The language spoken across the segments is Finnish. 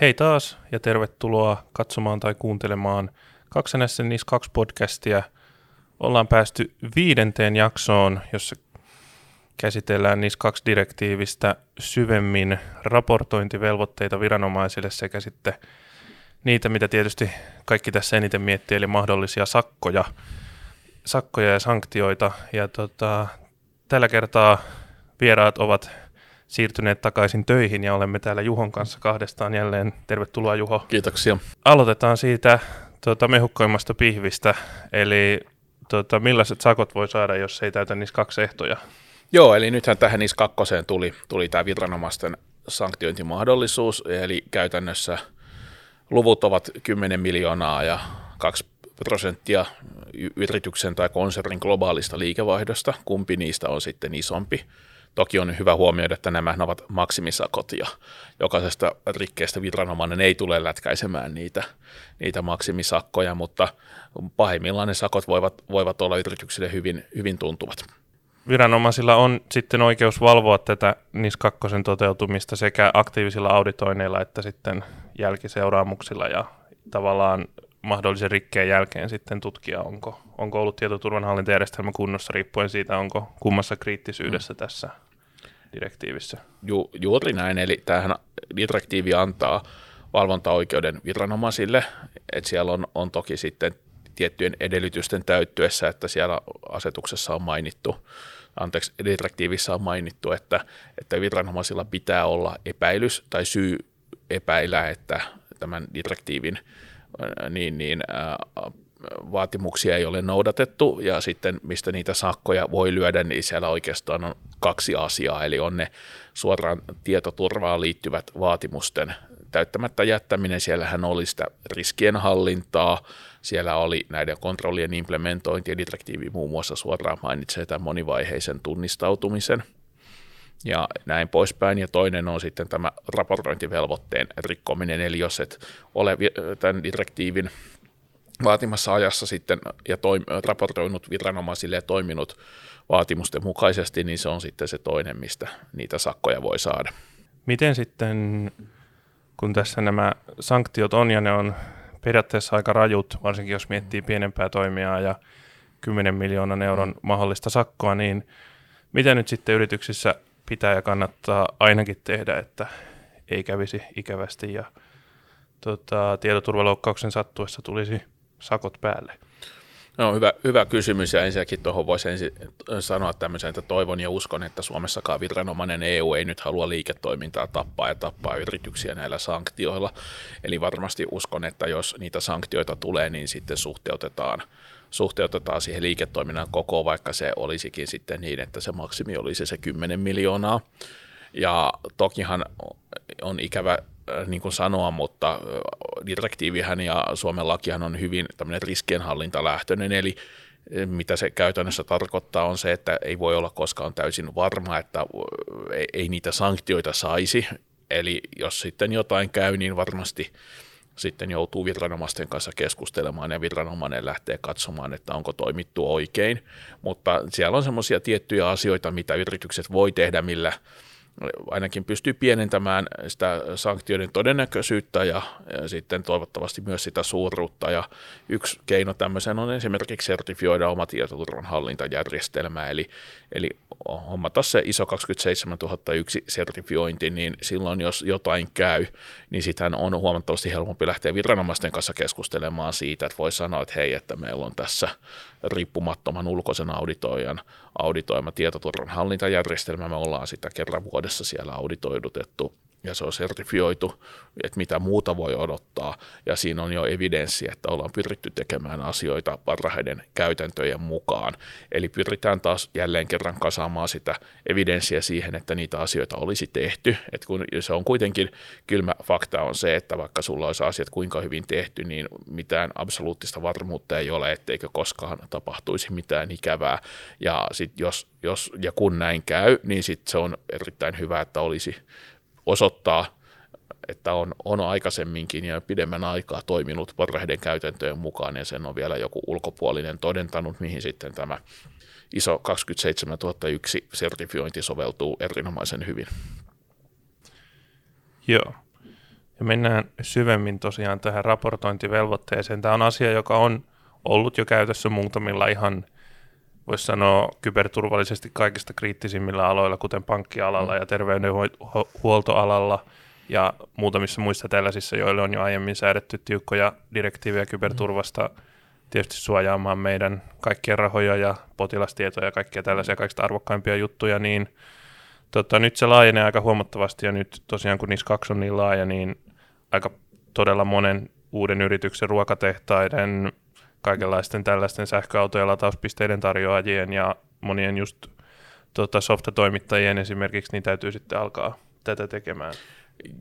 Hei taas ja tervetuloa katsomaan tai kuuntelemaan Kaksenässä niissä kaksi podcastia. Ollaan päästy viidenteen jaksoon, jossa käsitellään niissä kaksi direktiivistä syvemmin raportointivelvoitteita viranomaisille sekä sitten niitä, mitä tietysti kaikki tässä eniten miettii, eli mahdollisia sakkoja, sakkoja ja sanktioita. Ja tota, tällä kertaa vieraat ovat siirtyneet takaisin töihin ja olemme täällä Juhon kanssa kahdestaan jälleen. Tervetuloa Juho. Kiitoksia. Aloitetaan siitä tuota, mehukkoimmasta pihvistä, eli tuota, millaiset sakot voi saada, jos ei täytä niissä kaksi ehtoja? Joo, eli nythän tähän niissä kakkoseen tuli, tuli tämä viranomaisten sanktiointimahdollisuus, eli käytännössä luvut ovat 10 miljoonaa ja 2 prosenttia yrityksen tai konsernin globaalista liikevaihdosta, kumpi niistä on sitten isompi. Toki on hyvä huomioida, että nämä ovat maksimisakot ja jokaisesta rikkeestä viranomainen ei tule lätkäisemään niitä, niitä maksimisakkoja, mutta pahimmillaan ne sakot voivat, voivat olla yrityksille hyvin, hyvin tuntuvat. Viranomaisilla on sitten oikeus valvoa tätä NIS 2 toteutumista sekä aktiivisilla auditoinneilla että sitten jälkiseuraamuksilla ja tavallaan mahdollisen rikkeen jälkeen sitten tutkia, onko, onko ollut tietoturvan hallintajärjestelmä kunnossa riippuen siitä, onko kummassa kriittisyydessä mm. tässä direktiivissä. Ju, juuri näin, eli tämähän direktiivi antaa valvontaoikeuden viranomaisille, että siellä on, on toki sitten tiettyjen edellytysten täyttyessä, että siellä asetuksessa on mainittu, anteeksi, direktiivissä on mainittu, että, että viranomaisilla pitää olla epäilys tai syy epäillä, että tämän direktiivin niin, niin, vaatimuksia ei ole noudatettu ja sitten mistä niitä sakkoja voi lyödä, niin siellä oikeastaan on kaksi asiaa, eli on ne suoraan tietoturvaan liittyvät vaatimusten täyttämättä jättäminen, siellähän oli sitä riskien hallintaa, siellä oli näiden kontrollien implementointi ja direktiivi muun muassa suoraan mainitsee tämän monivaiheisen tunnistautumisen ja näin poispäin. Ja toinen on sitten tämä raportointivelvoitteen rikkominen, eli jos et ole tämän direktiivin vaatimassa ajassa sitten ja toim, raportoinut viranomaisille ja toiminut vaatimusten mukaisesti, niin se on sitten se toinen, mistä niitä sakkoja voi saada. Miten sitten, kun tässä nämä sanktiot on ja ne on periaatteessa aika rajut, varsinkin jos miettii pienempää toimijaa ja 10 miljoonan euron mahdollista sakkoa, niin mitä nyt sitten yrityksissä pitää ja kannattaa ainakin tehdä, että ei kävisi ikävästi ja tota, tietoturvaloukkauksen sattuessa tulisi sakot päälle? No hyvä, hyvä kysymys ja ensinnäkin tuohon voisi ensin sanoa tämmöisen, että toivon ja uskon, että Suomessakaan viranomainen EU ei nyt halua liiketoimintaa tappaa ja tappaa yrityksiä näillä sanktioilla. Eli varmasti uskon, että jos niitä sanktioita tulee, niin sitten suhteutetaan, suhteutetaan siihen liiketoiminnan koko, vaikka se olisikin sitten niin, että se maksimi olisi se 10 miljoonaa. Ja tokihan on ikävä Äh, niin kuin sanoa, mutta äh, direktiivihän ja Suomen lakihan on hyvin tämmöinen riskienhallintalähtöinen, eli äh, mitä se käytännössä tarkoittaa on se, että ei voi olla koskaan täysin varma, että ei niitä sanktioita saisi, eli jos sitten jotain käy, niin varmasti sitten joutuu viranomaisten kanssa keskustelemaan ja viranomainen lähtee katsomaan, että onko toimittu oikein, mutta siellä on semmoisia tiettyjä asioita, mitä yritykset voi tehdä, millä ainakin pystyy pienentämään sitä sanktioiden todennäköisyyttä ja, ja sitten toivottavasti myös sitä suuruutta. Ja yksi keino tämmöisen on esimerkiksi sertifioida oma tietoturvan hallintajärjestelmä, eli, eli hommata se ISO 27001 sertifiointi, niin silloin jos jotain käy, niin sitähän on huomattavasti helpompi lähteä viranomaisten kanssa keskustelemaan siitä, että voi sanoa, että hei, että meillä on tässä riippumattoman ulkoisen auditoijan auditoima tietoturvan hallintajärjestelmä. Me ollaan sitä kerran vuodessa siellä auditoidutettu ja se on sertifioitu, että mitä muuta voi odottaa, ja siinä on jo evidenssi, että ollaan pyritty tekemään asioita parhaiden käytäntöjen mukaan. Eli pyritään taas jälleen kerran kasaamaan sitä evidenssiä siihen, että niitä asioita olisi tehty. Et kun se on kuitenkin kylmä fakta on se, että vaikka sulla olisi asiat kuinka hyvin tehty, niin mitään absoluuttista varmuutta ei ole, etteikö koskaan tapahtuisi mitään ikävää. Ja sit jos, jos ja kun näin käy, niin sit se on erittäin hyvä, että olisi osoittaa, että on, on aikaisemminkin ja pidemmän aikaa toiminut parhaiden käytäntöjen mukaan ja sen on vielä joku ulkopuolinen todentanut, mihin sitten tämä ISO 27001 sertifiointi soveltuu erinomaisen hyvin. Joo. Ja mennään syvemmin tosiaan tähän raportointivelvoitteeseen. Tämä on asia, joka on ollut jo käytössä muutamilla ihan, voisi sanoa, kyberturvallisesti kaikista kriittisimmillä aloilla, kuten pankkialalla mm. ja terveydenhuoltoalalla ja muutamissa muissa tällaisissa, joille on jo aiemmin säädetty tiukkoja direktiivejä kyberturvasta mm. tietysti suojaamaan meidän kaikkien rahoja ja potilastietoja ja kaikkia tällaisia kaikista arvokkaimpia juttuja, niin tota, nyt se laajenee aika huomattavasti ja nyt tosiaan kun NIS 2 on niin laaja, niin aika todella monen uuden yrityksen ruokatehtaiden, kaikenlaisten tällaisten sähköautojen latauspisteiden tarjoajien ja monien just tota, softatoimittajien esimerkiksi, niin täytyy sitten alkaa tätä tekemään.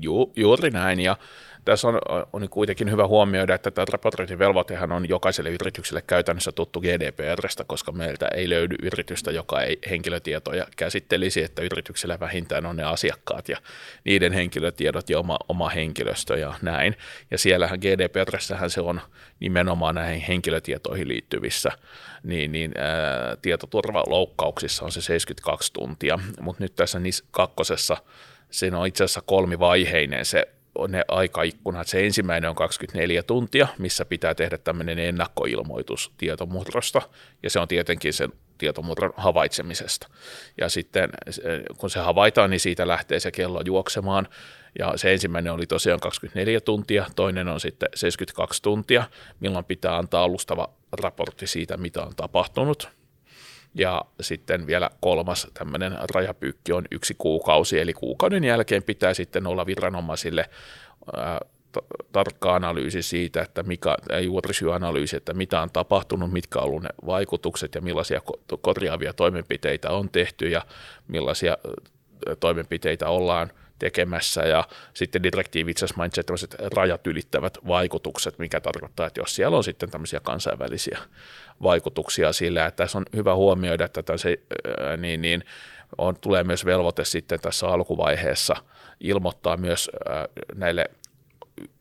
Ju, juuri näin, ja tässä on, on kuitenkin hyvä huomioida, että tämä raportointivelvoitehan on jokaiselle yritykselle käytännössä tuttu GDPRstä, koska meiltä ei löydy yritystä, joka ei henkilötietoja käsittelisi, että yrityksellä vähintään on ne asiakkaat ja niiden henkilötiedot ja oma, oma henkilöstö ja näin. Ja siellähän GDPRssähän se on nimenomaan näihin henkilötietoihin liittyvissä niin, niin ää, tietoturvaloukkauksissa on se 72 tuntia, mutta nyt tässä NIS kakkosessa siinä on itse asiassa kolmivaiheinen se ne aikaikkunat. Se ensimmäinen on 24 tuntia, missä pitää tehdä tämmöinen ennakkoilmoitus tietomurrosta, ja se on tietenkin sen tietomurron havaitsemisesta. Ja sitten kun se havaitaan, niin siitä lähtee se kello juoksemaan, ja se ensimmäinen oli tosiaan 24 tuntia, toinen on sitten 72 tuntia, milloin pitää antaa alustava raportti siitä, mitä on tapahtunut, ja sitten vielä kolmas tämmöinen rajapyykki on yksi kuukausi, eli kuukauden jälkeen pitää sitten olla viranomaisille ää, tarkka analyysi siitä, että mikä, juurisyyanalyysi, että mitä on tapahtunut, mitkä ollut ne vaikutukset ja millaisia korjaavia toimenpiteitä on tehty ja millaisia toimenpiteitä ollaan tekemässä ja sitten direktiivi itse asiassa mainitsee tämmöiset rajat ylittävät vaikutukset, mikä tarkoittaa, että jos siellä on sitten tämmöisiä kansainvälisiä vaikutuksia sillä, että tässä on hyvä huomioida, että se, niin, niin on, tulee myös velvoite sitten tässä alkuvaiheessa ilmoittaa myös näille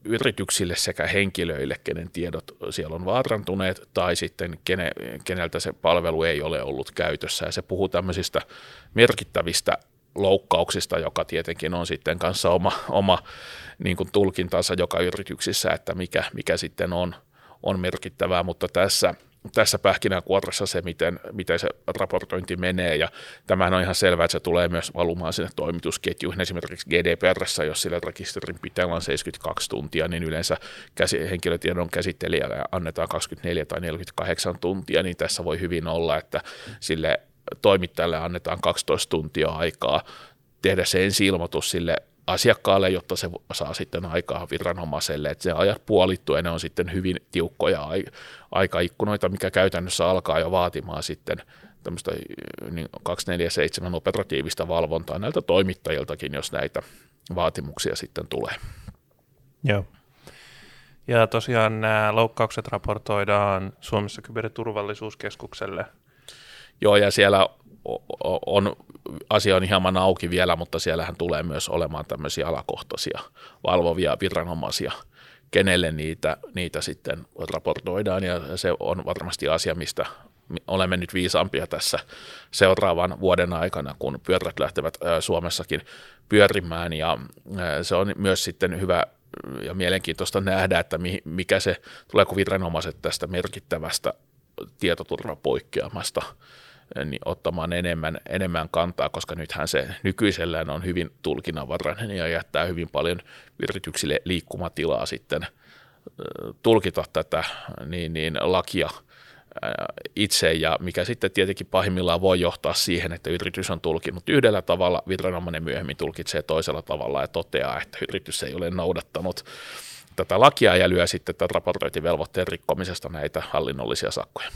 yrityksille sekä henkilöille, kenen tiedot siellä on vaarantuneet, tai sitten kene, keneltä se palvelu ei ole ollut käytössä. Ja se puhuu tämmöisistä merkittävistä loukkauksista, joka tietenkin on sitten kanssa oma, oma niin kuin tulkintansa joka yrityksissä, että mikä, mikä sitten on, on merkittävää, mutta tässä, tässä pähkinänkuoressa se, miten, miten se raportointi menee, ja tämähän on ihan selvää, että se tulee myös valumaan sinne toimitusketjuihin, esimerkiksi GDPRssä, jos sillä rekisterin pitää on 72 tuntia, niin yleensä käsi, henkilötiedon käsittelijälle annetaan 24 tai 48 tuntia, niin tässä voi hyvin olla, että sille toimittajalle annetaan 12 tuntia aikaa tehdä se ensi-ilmoitus sille asiakkaalle, jotta se saa sitten aikaa viranomaiselle, että se ajat puolittuu ja ne on sitten hyvin tiukkoja aikaikkunoita, mikä käytännössä alkaa jo vaatimaan sitten tämmöistä niin 247 operatiivista valvontaa näiltä toimittajiltakin, jos näitä vaatimuksia sitten tulee. Joo. Ja tosiaan nämä loukkaukset raportoidaan Suomessa kyberturvallisuuskeskukselle – Joo, ja siellä on, asia on hieman auki vielä, mutta siellähän tulee myös olemaan tämmöisiä alakohtaisia valvovia viranomaisia, kenelle niitä, niitä sitten raportoidaan, ja se on varmasti asia, mistä olemme nyt viisaampia tässä seuraavan vuoden aikana, kun pyörät lähtevät Suomessakin pyörimään, ja se on myös sitten hyvä ja mielenkiintoista nähdä, että mikä se, tuleeko viranomaiset tästä merkittävästä tietoturvapoikkeamasta niin ottamaan enemmän, enemmän kantaa, koska nythän se nykyisellään on hyvin tulkinnanvarainen ja jättää hyvin paljon yrityksille liikkumatilaa sitten tulkita tätä niin, niin lakia itse ja mikä sitten tietenkin pahimmillaan voi johtaa siihen, että yritys on tulkinut yhdellä tavalla, viranomainen myöhemmin tulkitsee toisella tavalla ja toteaa, että yritys ei ole noudattanut tätä lakia ja lyö sitten tätä raportointivelvoitteen rikkomisesta näitä hallinnollisia sakkoja.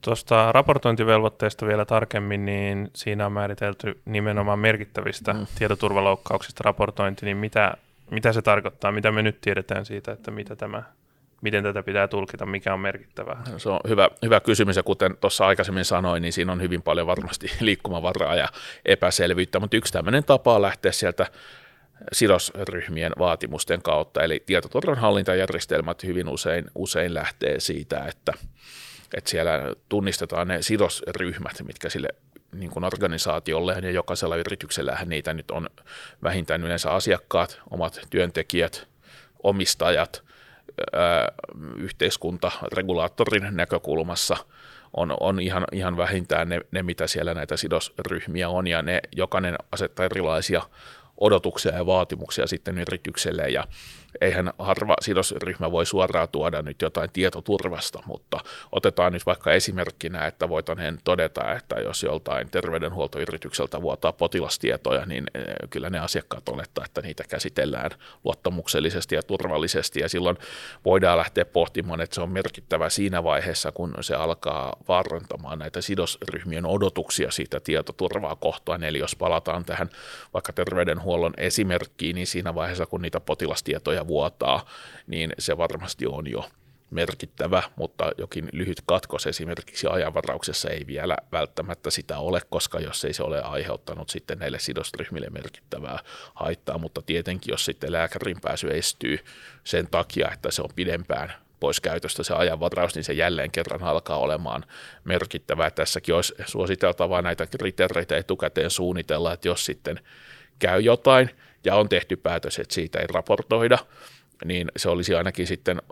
Tuosta raportointivelvoitteesta vielä tarkemmin, niin siinä on määritelty nimenomaan merkittävistä mm. tietoturvaloukkauksista raportointi, niin mitä, mitä se tarkoittaa, mitä me nyt tiedetään siitä, että mitä tämä, miten tätä pitää tulkita, mikä on merkittävää? Se on hyvä, hyvä kysymys ja kuten tuossa aikaisemmin sanoin, niin siinä on hyvin paljon varmasti liikkumavaraa ja epäselvyyttä, mutta yksi tämmöinen tapa on lähteä sieltä sidosryhmien vaatimusten kautta, eli tietoturvan hallintajärjestelmät hyvin usein, usein lähtee siitä, että että siellä tunnistetaan ne sidosryhmät, mitkä sille niin kuin organisaatiolle ja jokaisella yrityksellähän niitä nyt on vähintään yleensä asiakkaat, omat työntekijät, omistajat ää, yhteiskunta regulaattorin näkökulmassa on, on ihan, ihan vähintään ne, ne, mitä siellä näitä sidosryhmiä on, ja ne jokainen asettaa erilaisia odotuksia ja vaatimuksia sitten yritykselle, ja eihän harva sidosryhmä voi suoraan tuoda nyt jotain tietoturvasta, mutta otetaan nyt vaikka esimerkkinä, että voitaneen todeta, että jos joltain terveydenhuoltoyritykseltä vuotaa potilastietoja, niin eh, kyllä ne asiakkaat olettaa, että niitä käsitellään luottamuksellisesti ja turvallisesti, ja silloin voidaan lähteä pohtimaan, että se on merkittävä siinä vaiheessa, kun se alkaa vaarantamaan näitä sidosryhmien odotuksia siitä tietoturvaa kohtaan, eli jos palataan tähän vaikka terveydenhuollon esimerkkiin, niin siinä vaiheessa, kun niitä potilastietoja ja vuotaa, niin se varmasti on jo merkittävä, mutta jokin lyhyt katkos esimerkiksi ajanvarauksessa ei vielä välttämättä sitä ole, koska jos ei se ole aiheuttanut sitten näille sidosryhmille merkittävää haittaa, mutta tietenkin jos sitten lääkärin pääsy estyy sen takia, että se on pidempään pois käytöstä se ajanvaraus, niin se jälleen kerran alkaa olemaan merkittävää. Tässäkin olisi suositeltavaa näitä kriteereitä etukäteen suunnitella, että jos sitten käy jotain, ja on tehty päätös, että siitä ei raportoida, niin se olisi ainakin sitten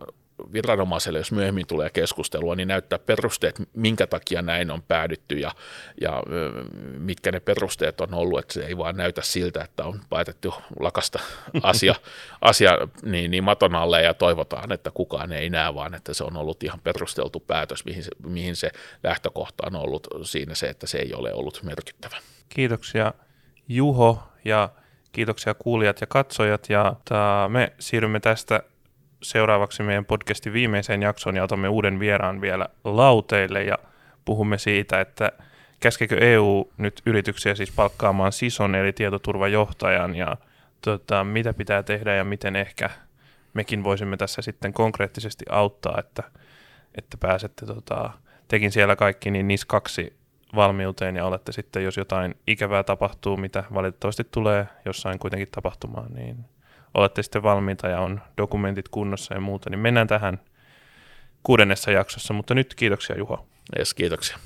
viranomaiselle, jos myöhemmin tulee keskustelua, niin näyttää perusteet, minkä takia näin on päädytty ja, ja mitkä ne perusteet on ollut, että se ei vaan näytä siltä, että on päätetty lakasta asia, asia niin, niin maton alle ja toivotaan, että kukaan ei näe, vaan että se on ollut ihan perusteltu päätös, mihin se, mihin se lähtökohta on ollut siinä se, että se ei ole ollut merkittävä. Kiitoksia Juho ja Kiitoksia kuulijat ja katsojat ja me siirrymme tästä seuraavaksi meidän podcastin viimeiseen jaksoon ja otamme uuden vieraan vielä lauteille ja puhumme siitä, että käskekö EU nyt yrityksiä siis palkkaamaan SISON eli tietoturvajohtajan ja tota, mitä pitää tehdä ja miten ehkä mekin voisimme tässä sitten konkreettisesti auttaa, että, että pääsette tota, tekin siellä kaikki niin NIS 2 valmiuteen ja olette sitten, jos jotain ikävää tapahtuu, mitä valitettavasti tulee jossain kuitenkin tapahtumaan, niin olette sitten valmiita ja on dokumentit kunnossa ja muuta, niin mennään tähän kuudennessa jaksossa, mutta nyt kiitoksia Juho. Yes, kiitoksia.